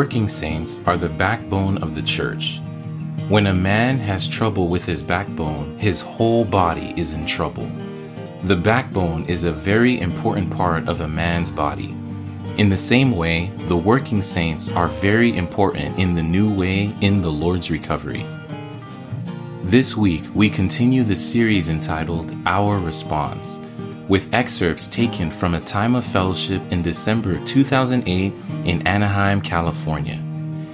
working saints are the backbone of the church. When a man has trouble with his backbone, his whole body is in trouble. The backbone is a very important part of a man's body. In the same way, the working saints are very important in the new way in the Lord's recovery. This week, we continue the series entitled Our Response, with excerpts taken from a time of fellowship in December 2008 in Anaheim, California.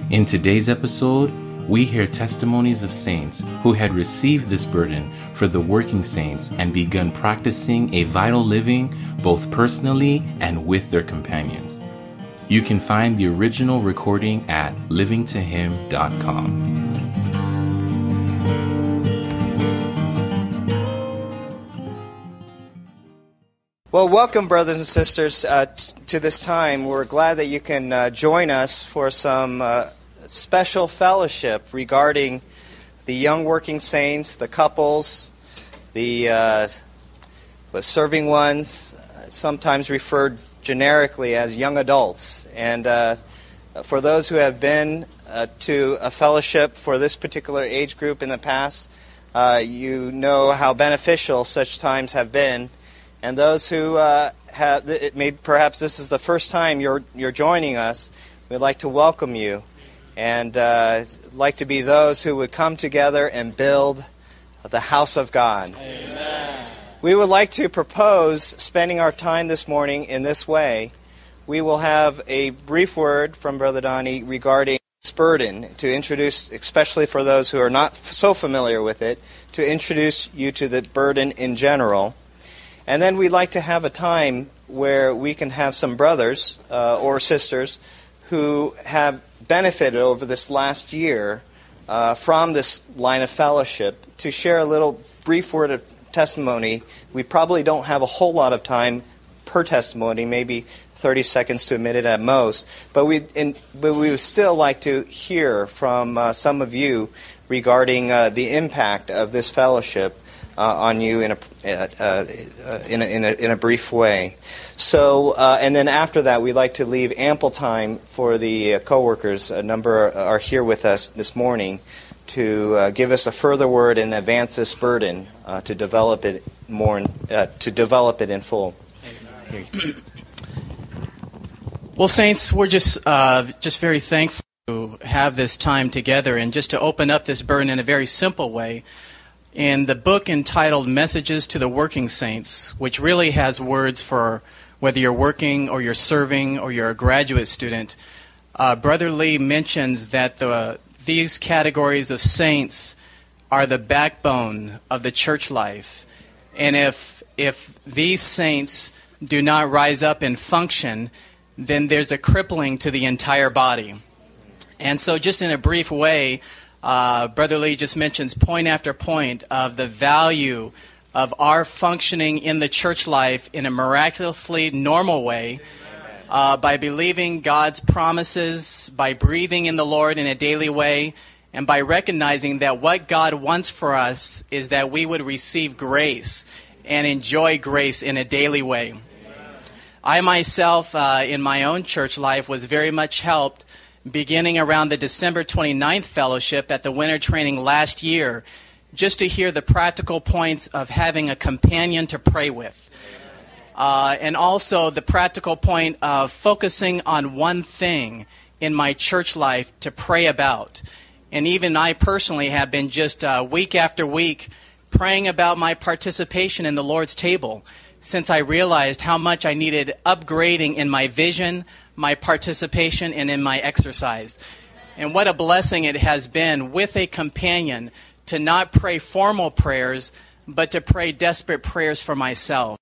In today's episode, we hear testimonies of saints who had received this burden for the working saints and begun practicing a vital living both personally and with their companions. You can find the original recording at livingtohim.com. Well, welcome, brothers and sisters, uh, t- to this time. We're glad that you can uh, join us for some uh, special fellowship regarding the young working saints, the couples, the, uh, the serving ones, sometimes referred generically as young adults. And uh, for those who have been uh, to a fellowship for this particular age group in the past, you know how beneficial such times have been and those who uh, have, it may, perhaps this is the first time you're, you're joining us, we'd like to welcome you and uh, like to be those who would come together and build the house of God. Amen. We would like to propose spending our time this morning in this way. We will have a brief word from Brother Donnie regarding this burden to introduce, especially for those who are not so familiar with it, to introduce you to the burden in general. And then we'd like to have a time where we can have some brothers uh, or sisters who have benefited over this last year uh, from this line of fellowship to share a little brief word of testimony. We probably don't have a whole lot of time per testimony, maybe 30 seconds to a minute at most. But we, in, but we would still like to hear from uh, some of you regarding uh, the impact of this fellowship on you in a, uh, uh, in, a, in, a, in a brief way. So, and then after that, we'd like to leave ample time for the coworkers. A number are here with us this morning to uh, give us a further word and advance this burden uh, to develop it more in, uh, to develop it in full. Well, saints, we're just just very thankful to have this time together and just to open up this burden in a very simple way. In the book entitled Messages to the Working Saints, which really has words for whether you're working or you're serving or you're a graduate student, uh, Brother Lee mentions that the, these categories of saints are the backbone of the church life. And if, if these saints do not rise up and function, then there's a crippling to the entire body. And so, just in a brief way, uh, Brother Lee just mentions point after point of the value of our functioning in the church life in a miraculously normal way uh, by believing God's promises, by breathing in the Lord in a daily way, and by recognizing that what God wants for us is that we would receive grace and enjoy grace in a daily way. I myself, uh, in my own church life, was very much helped beginning around the December 29th fellowship at the winter training last year, just to hear the practical points of having a companion to pray with. Uh, and also the practical point of focusing on one thing in my church life to pray about. And even I personally have been just uh, week after week praying about my participation in the Lord's table since I realized how much I needed upgrading in my vision, my participation, and in my exercise. And what a blessing it has been with a companion to not pray formal prayers, but to pray desperate prayers for myself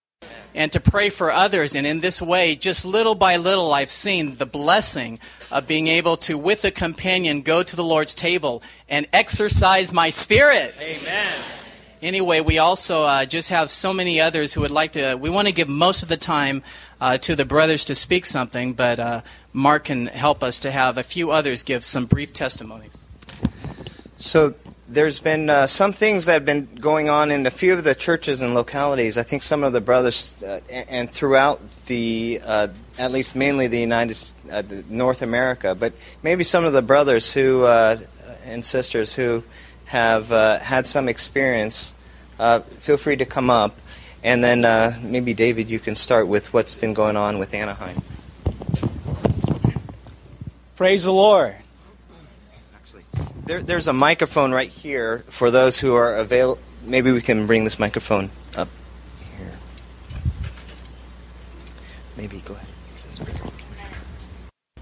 and to pray for others. And in this way, just little by little, I've seen the blessing of being able to, with a companion, go to the Lord's table and exercise my spirit. Amen anyway, we also uh, just have so many others who would like to. We want to give most of the time uh, to the brothers to speak something, but uh, Mark can help us to have a few others give some brief testimonies. So, there's been uh, some things that have been going on in a few of the churches and localities. I think some of the brothers, uh, and throughout the, uh, at least mainly the United North America, but maybe some of the brothers who and sisters who have uh, had some experience. feel free to come up, and then maybe David, you can start with what's been going on with Anaheim. Praise the Lord. There, there's a microphone right here for those who are available. Maybe we can bring this microphone up here. Maybe go ahead.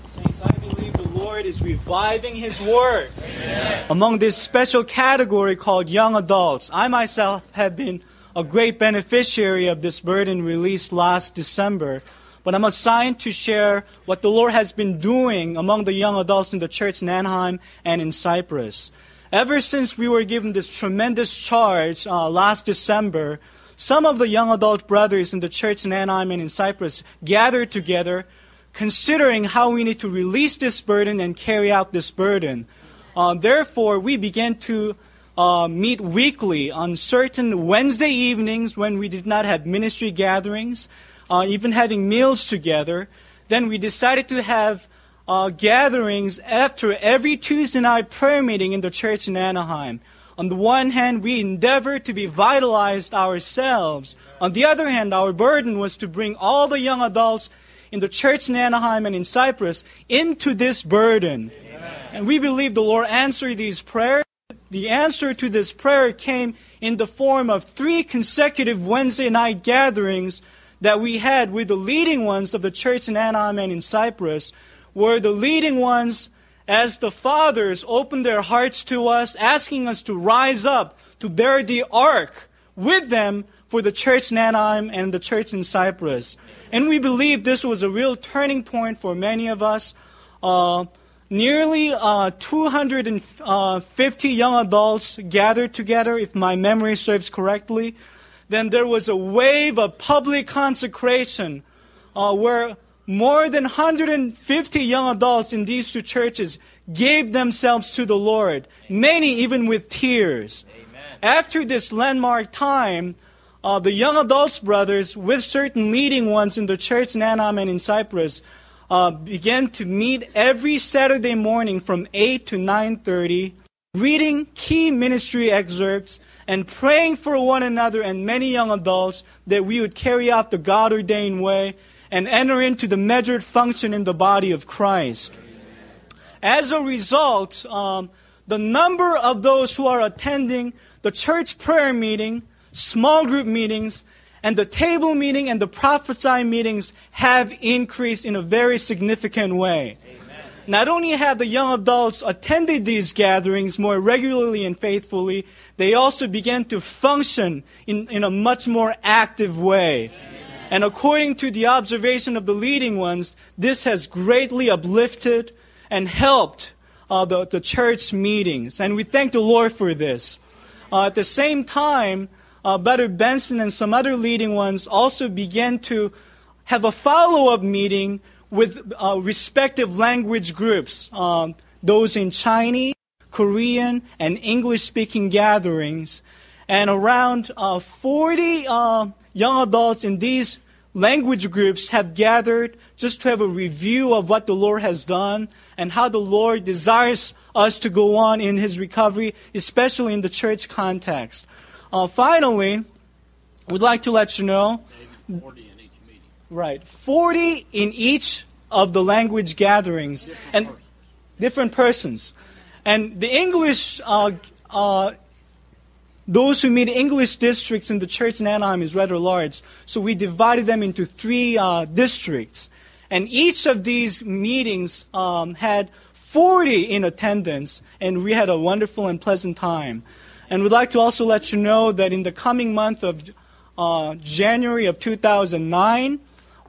Saints, I believe the Lord is reviving His Word Amen. among this special category called young adults. I myself have been a great beneficiary of this burden released last December but I'm assigned to share what the Lord has been doing among the young adults in the church in Anaheim and in Cypress. Ever since we were given this tremendous charge uh, last December, some of the young adult brothers in the church in Anaheim and in Cypress gathered together, considering how we need to release this burden and carry out this burden. Uh, therefore, we began to uh, meet weekly on certain Wednesday evenings when we did not have ministry gatherings uh, even having meals together. Then we decided to have uh, gatherings after every Tuesday night prayer meeting in the church in Anaheim. On the one hand, we endeavored to be vitalized ourselves. On the other hand, our burden was to bring all the young adults in the church in Anaheim and in Cypress into this burden. Amen. And we believe the Lord answered these prayers. The answer to this prayer came in the form of three consecutive Wednesday night gatherings that we had with the leading ones of the church in Anaheim and in Cypress were the leading ones as the fathers opened their hearts to us, asking us to rise up to bear the ark with them for the church in Anaheim and the church in Cypress. And we believe this was a real turning point for many of us. Uh, nearly uh, 250 uh, young adults gathered together, if my memory serves correctly then there was a wave of public consecration uh, where more than 150 young adults in these two churches gave themselves to the Lord, many even with tears. Amen. After this landmark time, uh, the young adults brothers, with certain leading ones in the church in Anaheim and in Cypress, uh, began to meet every Saturday morning from 8 to 9.30, reading key ministry excerpts and praying for one another and many young adults that we would carry out the God ordained way and enter into the measured function in the body of Christ. As a result, um, the number of those who are attending the church prayer meeting, small group meetings, and the table meeting and the prophesy meetings have increased in a very significant way. Not only have the young adults attended these gatherings more regularly and faithfully, they also began to function in, in a much more active way. And according to the observation of the leading ones, this has greatly uplifted and helped uh, the, the church meetings. And we thank the Lord for this. Uh, at the same time, uh, Brother Benson and some other leading ones also began to have a follow up meeting with uh, respective language groups, um, those in Chinese, Korean, and English speaking gatherings. And around uh, 40 uh, young adults in these language groups have gathered just to have a review of what the Lord has done and how the Lord desires us to go on in His recovery, especially in the church context. Uh, finally, we'd like to let you know. Right. 40 in each of the language gatherings. Different and person. different persons. And the English, uh, uh, those who meet English districts in the church in Anaheim is rather large. So we divided them into three uh, districts. And each of these meetings um, had 40 in attendance, and we had a wonderful and pleasant time. And we'd like to also let you know that in the coming month of uh, January of 2009,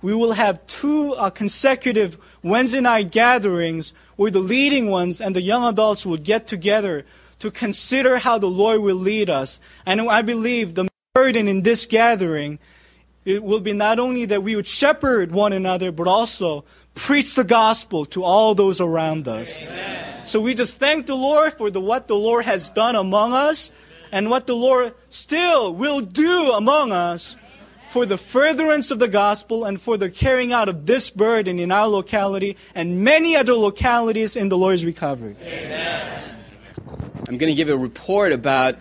we will have two uh, consecutive Wednesday night gatherings where the leading ones and the young adults will get together to consider how the Lord will lead us. And I believe the burden in this gathering it will be not only that we would shepherd one another, but also preach the gospel to all those around us. Amen. So we just thank the Lord for the, what the Lord has done among us and what the Lord still will do among us for the furtherance of the gospel and for the carrying out of this burden in our locality and many other localities in the Lord's recovery. Amen. I'm going to give a report about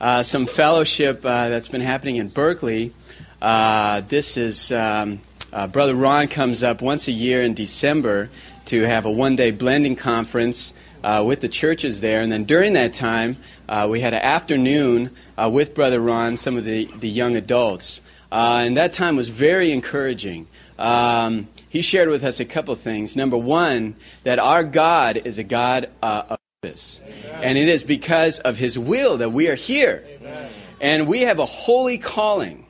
uh, some fellowship uh, that's been happening in Berkeley. Uh, this is um, uh, Brother Ron comes up once a year in December to have a one day blending conference uh, with the churches there. And then during that time, uh, we had an afternoon with Brother Ron, some of the, the young adults. Uh, and that time was very encouraging. Um, he shared with us a couple things. Number one, that our God is a God uh, of purpose. And it is because of His will that we are here. Amen. And we have a holy calling.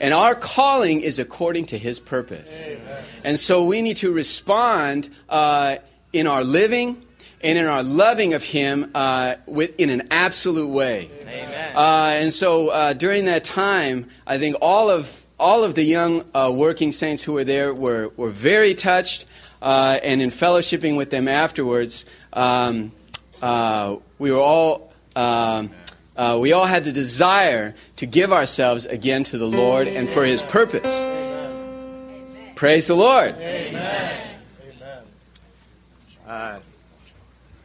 And our calling is according to His purpose. Amen. And so we need to respond uh, in our living and in our loving of Him uh, with, in an absolute way. Amen. Uh, and so uh, during that time, I think all of all of the young uh, working saints who were there were, were very touched, uh, and in fellowshipping with them afterwards, um, uh, we were all. Um, we all had the desire to give ourselves again to the Lord and for His purpose. Amen. Praise the Lord. Amen.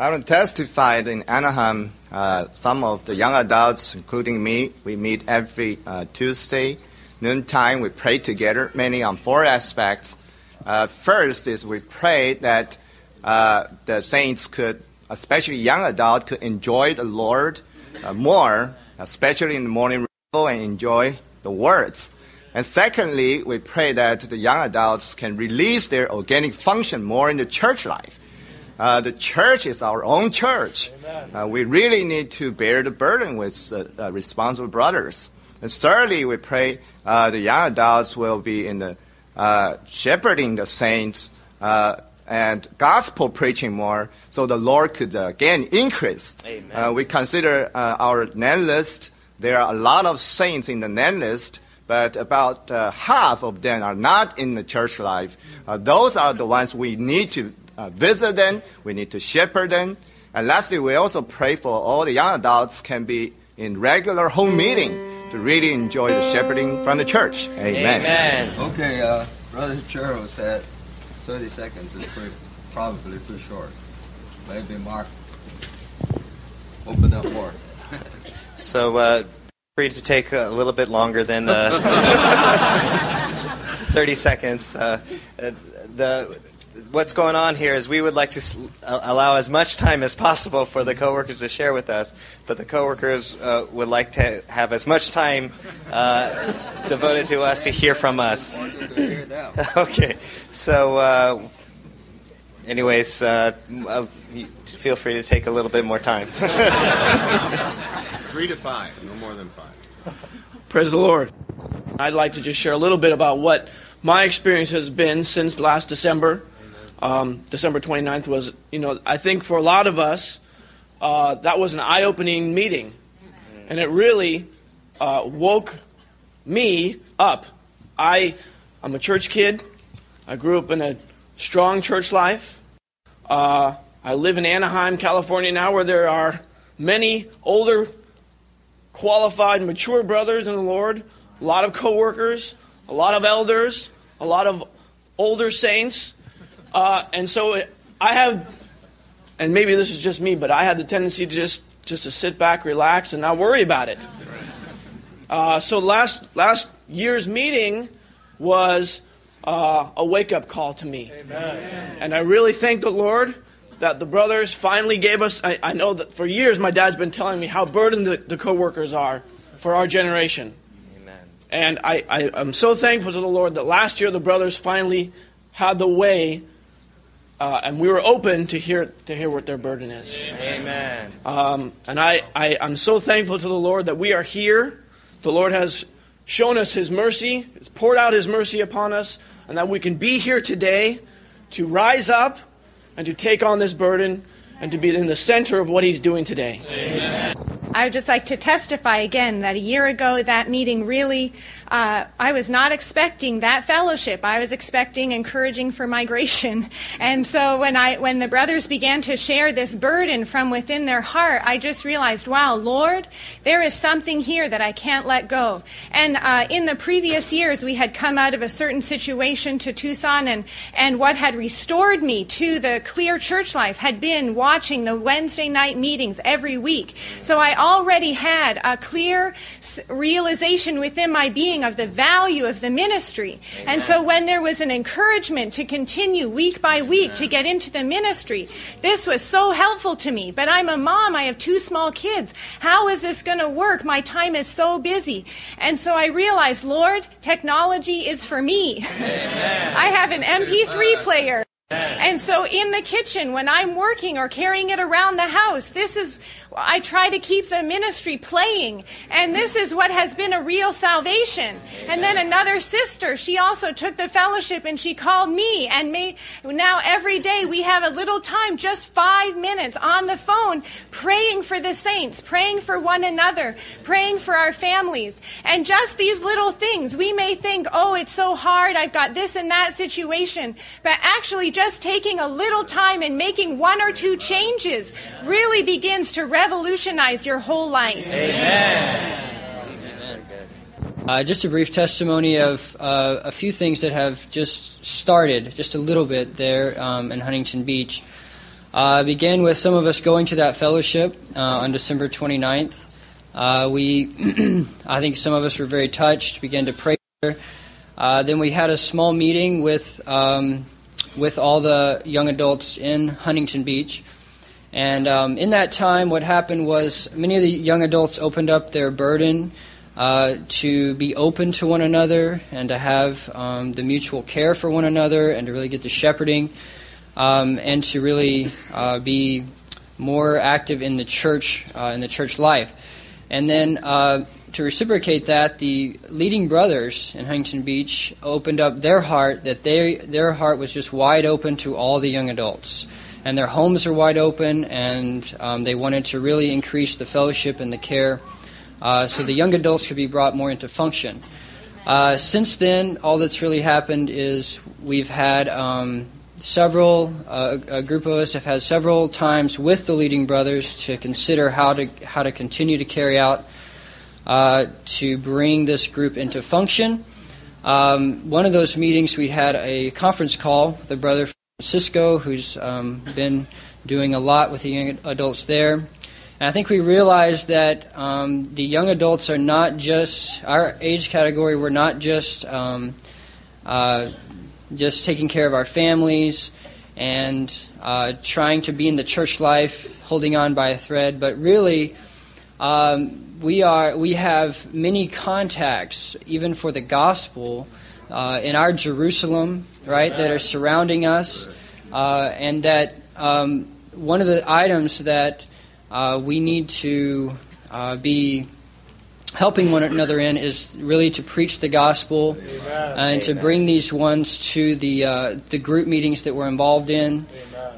To testify in Anaheim. Uh, some of the young adults, including me, we meet every uh, Tuesday noontime. We pray together, mainly on four aspects. Uh, first is we pray that uh, the saints could, especially young adults, could enjoy the Lord uh, more, especially in the morning revival, and enjoy the words. And secondly, we pray that the young adults can release their organic function more in the church life. Uh, the church is our own church. Uh, we really need to bear the burden with uh, responsible brothers. And thirdly, we pray uh, the young adults will be in the uh, shepherding the saints uh, and gospel preaching more, so the Lord could again increase. we consider our name list. There are a lot of saints in the name list but about uh, half of them are not in the church life. Uh, those are the ones we need to uh, visit them, we need to shepherd them. And lastly, we also pray for all the young adults can be in regular home meeting to really enjoy the shepherding from the church. Amen. Amen. Okay, uh, Brother Charles said 30 seconds is pretty, probably too short. Maybe Mark open up more. so, uh, free to take a little bit longer than uh, 30 seconds. Uh, uh, the what's going on here is we would like to allow as much time as possible for the coworkers to share with us, but the coworkers uh, would like to have as much time uh, devoted to us to hear from us. okay, so. Uh, anyways, uh, feel free to take a little bit more time. Three to five, no more than five. Praise the Lord. I'd like to just share a little bit about what my experience has been since last December um, December 29th was, you know, I think for a lot of us, uh, that was an eye opening meeting. And it really uh, woke me up. I, I'm a church kid. I grew up in a strong church life. Uh, I live in Anaheim, California now, where there are many older, qualified, mature brothers in the Lord, a lot of coworkers, a lot of elders, a lot of older saints uh, and so I have, and maybe this is just me, but I had the tendency to just just to sit back, relax, and not worry about it. Uh, so last last year's meeting was uh, a wake up call to me, Amen. and I really thank the Lord that the brothers finally gave us. I, I, know that for years my dad's been telling me how burdened the, the co-workers are for our generation. Amen. And I, I, I'm so thankful to the Lord that last year the brothers finally had the way uh, and we were open to hear to hear what their burden is. Amen. Um, and I, I I'm so thankful to the Lord that we are here. The Lord has shown us His mercy, has poured out His mercy upon us, and that we can be here today to rise up and to take on this burden and to be in the center of what He's doing today. Amen. I would just like to testify again that a year ago, that meeting really, uh, I was not expecting that fellowship. I was expecting encouraging for migration. And so when I, when the brothers began to share this burden from within their heart, I just realized, wow, Lord, there is something here that I can't let go. And uh, in the previous years, we had come out of a certain situation to Tucson, and, and what had restored me to the clear church life had been watching the Wednesday night meetings every week. So I already had a clear realization within my being of the value of the ministry. Amen. And so when there was an encouragement to continue week by week Amen. to get into the ministry, this was so helpful to me. But I'm a mom, I have two small kids. How is this going to work? My time is so busy. And so I realized, Lord, technology is for me. I have an MP3 player. And so in the kitchen, when I'm working or carrying it around the house, this is I try to keep the ministry playing. And this is what has been a real salvation. And then another sister, she also took the fellowship and she called me. And me, now every day we have a little time, just five minutes on the phone, praying for the saints, praying for one another, praying for our families. And just these little things, we may think, oh, it's so hard. I've got this and that situation. But actually, just taking a little time and making one or two changes really begins to revolutionize your whole life. Amen. Uh, just a brief testimony of uh, a few things that have just started, just a little bit there um, in Huntington Beach. Uh, began with some of us going to that fellowship uh, on December 29th. Uh, we, I think some of us were very touched, began to pray. Uh, then we had a small meeting with um, with all the young adults in Huntington Beach. And um, in that time, what happened was many of the young adults opened up their burden uh, to be open to one another and to have um, the mutual care for one another and to really get the shepherding um, and to really uh, be more active in the church uh, in the church life. And then uh, to reciprocate that, the leading brothers in Huntington Beach opened up their heart that they their heart was just wide open to all the young adults and their homes are wide open, and um, they wanted to really increase the fellowship and the care uh, so the young adults could be brought more into function. Uh, since then, all that's really happened is we've had um, several, uh, a group of us have had several times with the leading brothers to consider how to how to continue to carry out uh, to bring this group into function. Um, one of those meetings, we had a conference call with a brother Cisco, who's um, been doing a lot with the young adults there. And I think we realized that um, the young adults are not just our age category. We're not just um, uh, just taking care of our families and uh, trying to be in the church life, holding on by a thread, but really. Um, we are we have many contacts even for the gospel uh, in our Jerusalem, right, that are surrounding us, uh, and that um, one of the items that uh, we need to uh, be helping one another in is really to preach the gospel Amen. and to bring these ones to the uh, the group meetings that we're involved in.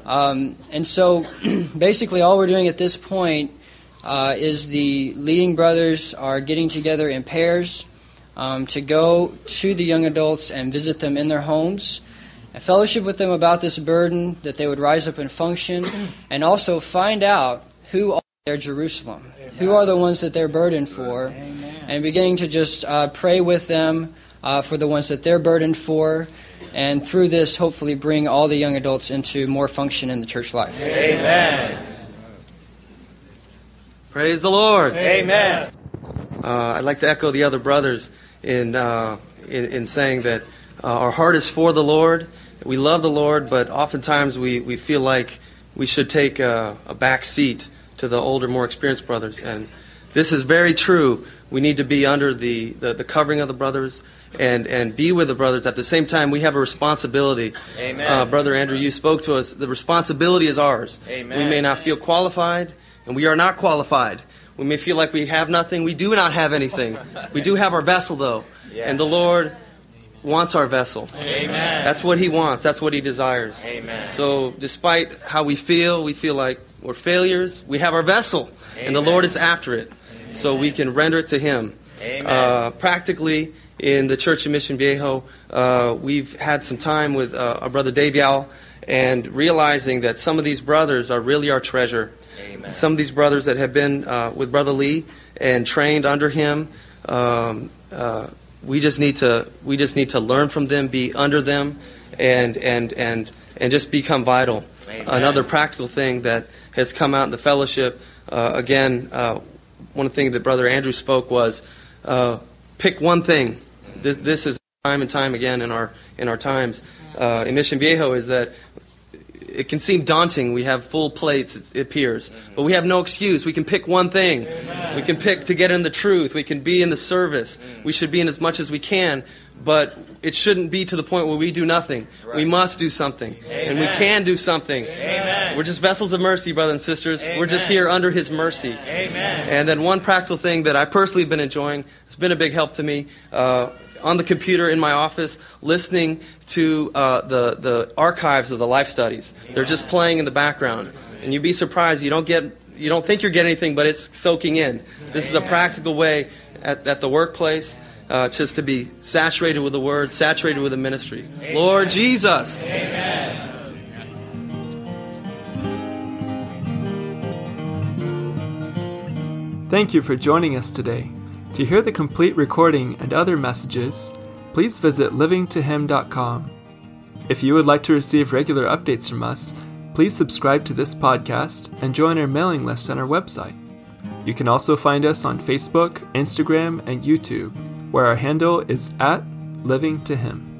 Um, and so, basically, all we're doing at this point uh, is the leading brothers are getting together in pairs um, to go to the young adults and visit them in their homes, and fellowship with them about this burden, that they would rise up and function, and also find out who are their Jerusalem, Amen. who are the ones that they're burdened for, Amen. and beginning to just uh, pray with them uh, for the ones that they're burdened for. And through this, hopefully, bring all the young adults into more function in the church life. Amen. Praise the Lord. Amen. Uh, I'd like to echo the other brothers in, uh, in, in, saying that uh, our heart is for the Lord. We love the Lord, but oftentimes we, we feel like we should take a, a back seat to the older, more experienced brothers. And this is very true. We need to be under the, the, the, covering of the brothers and, and be with the brothers. At the same time, we have a responsibility. Amen. Uh, Brother Andrew, you spoke to us. The responsibility is ours. Amen. We may not feel qualified, and we are not qualified. We may feel like we have nothing. We do not have anything. We do have our vessel, though. Yeah. And the Lord wants our vessel. Amen. That's what He wants. That's what He desires. Amen. So, despite how we feel, we feel like we're failures. We have our vessel, Amen. and the Lord is after it, Amen. so we can render it to Him. Uh, practically, in the church of Mission Viejo, uh, we've had some time with uh, our brother Dave Yao and realizing that some of these brothers are really our treasure. Amen. Some of these brothers that have been uh, with Brother Lee and trained under him, um, uh, we just need to we just need to learn from them, be under them, and and and and just become vital. Amen. Another practical thing that has come out in the fellowship, uh, again, uh, one of the things that Brother Andrew spoke was uh, pick one thing. This, this, is time and time again in our in our times uh, in Mission Viejo is that it can seem daunting. We have full plates, it appears. But we have no excuse. We can pick one thing. Amen. We can pick to get in the truth. We can be in the service. We should be in as much as we can. But it shouldn't be to the point where we do nothing. Right. We must do something. Amen. And we can do something. Amen. We're just vessels of mercy, brothers and sisters. We're just here under His mercy. And then one practical thing that I personally have been enjoying, it's been a big help to me. Uh, on the computer in my office listening to uh, the, the archives of the life studies. They're just playing in the background. And you'd be surprised. You don't, get, you don't think you're getting anything, but it's soaking in. This is a practical way at, at the workplace uh, just to be saturated with the Word, saturated with the ministry. Amen. Lord Jesus. Amen. Thank you for joining us today. To hear the complete recording and other messages, please visit livingtohim.com. If you would like to receive regular updates from us, please subscribe to this podcast and join our mailing list on our website. You can also find us on Facebook, Instagram, and YouTube, where our handle is at Living to Him.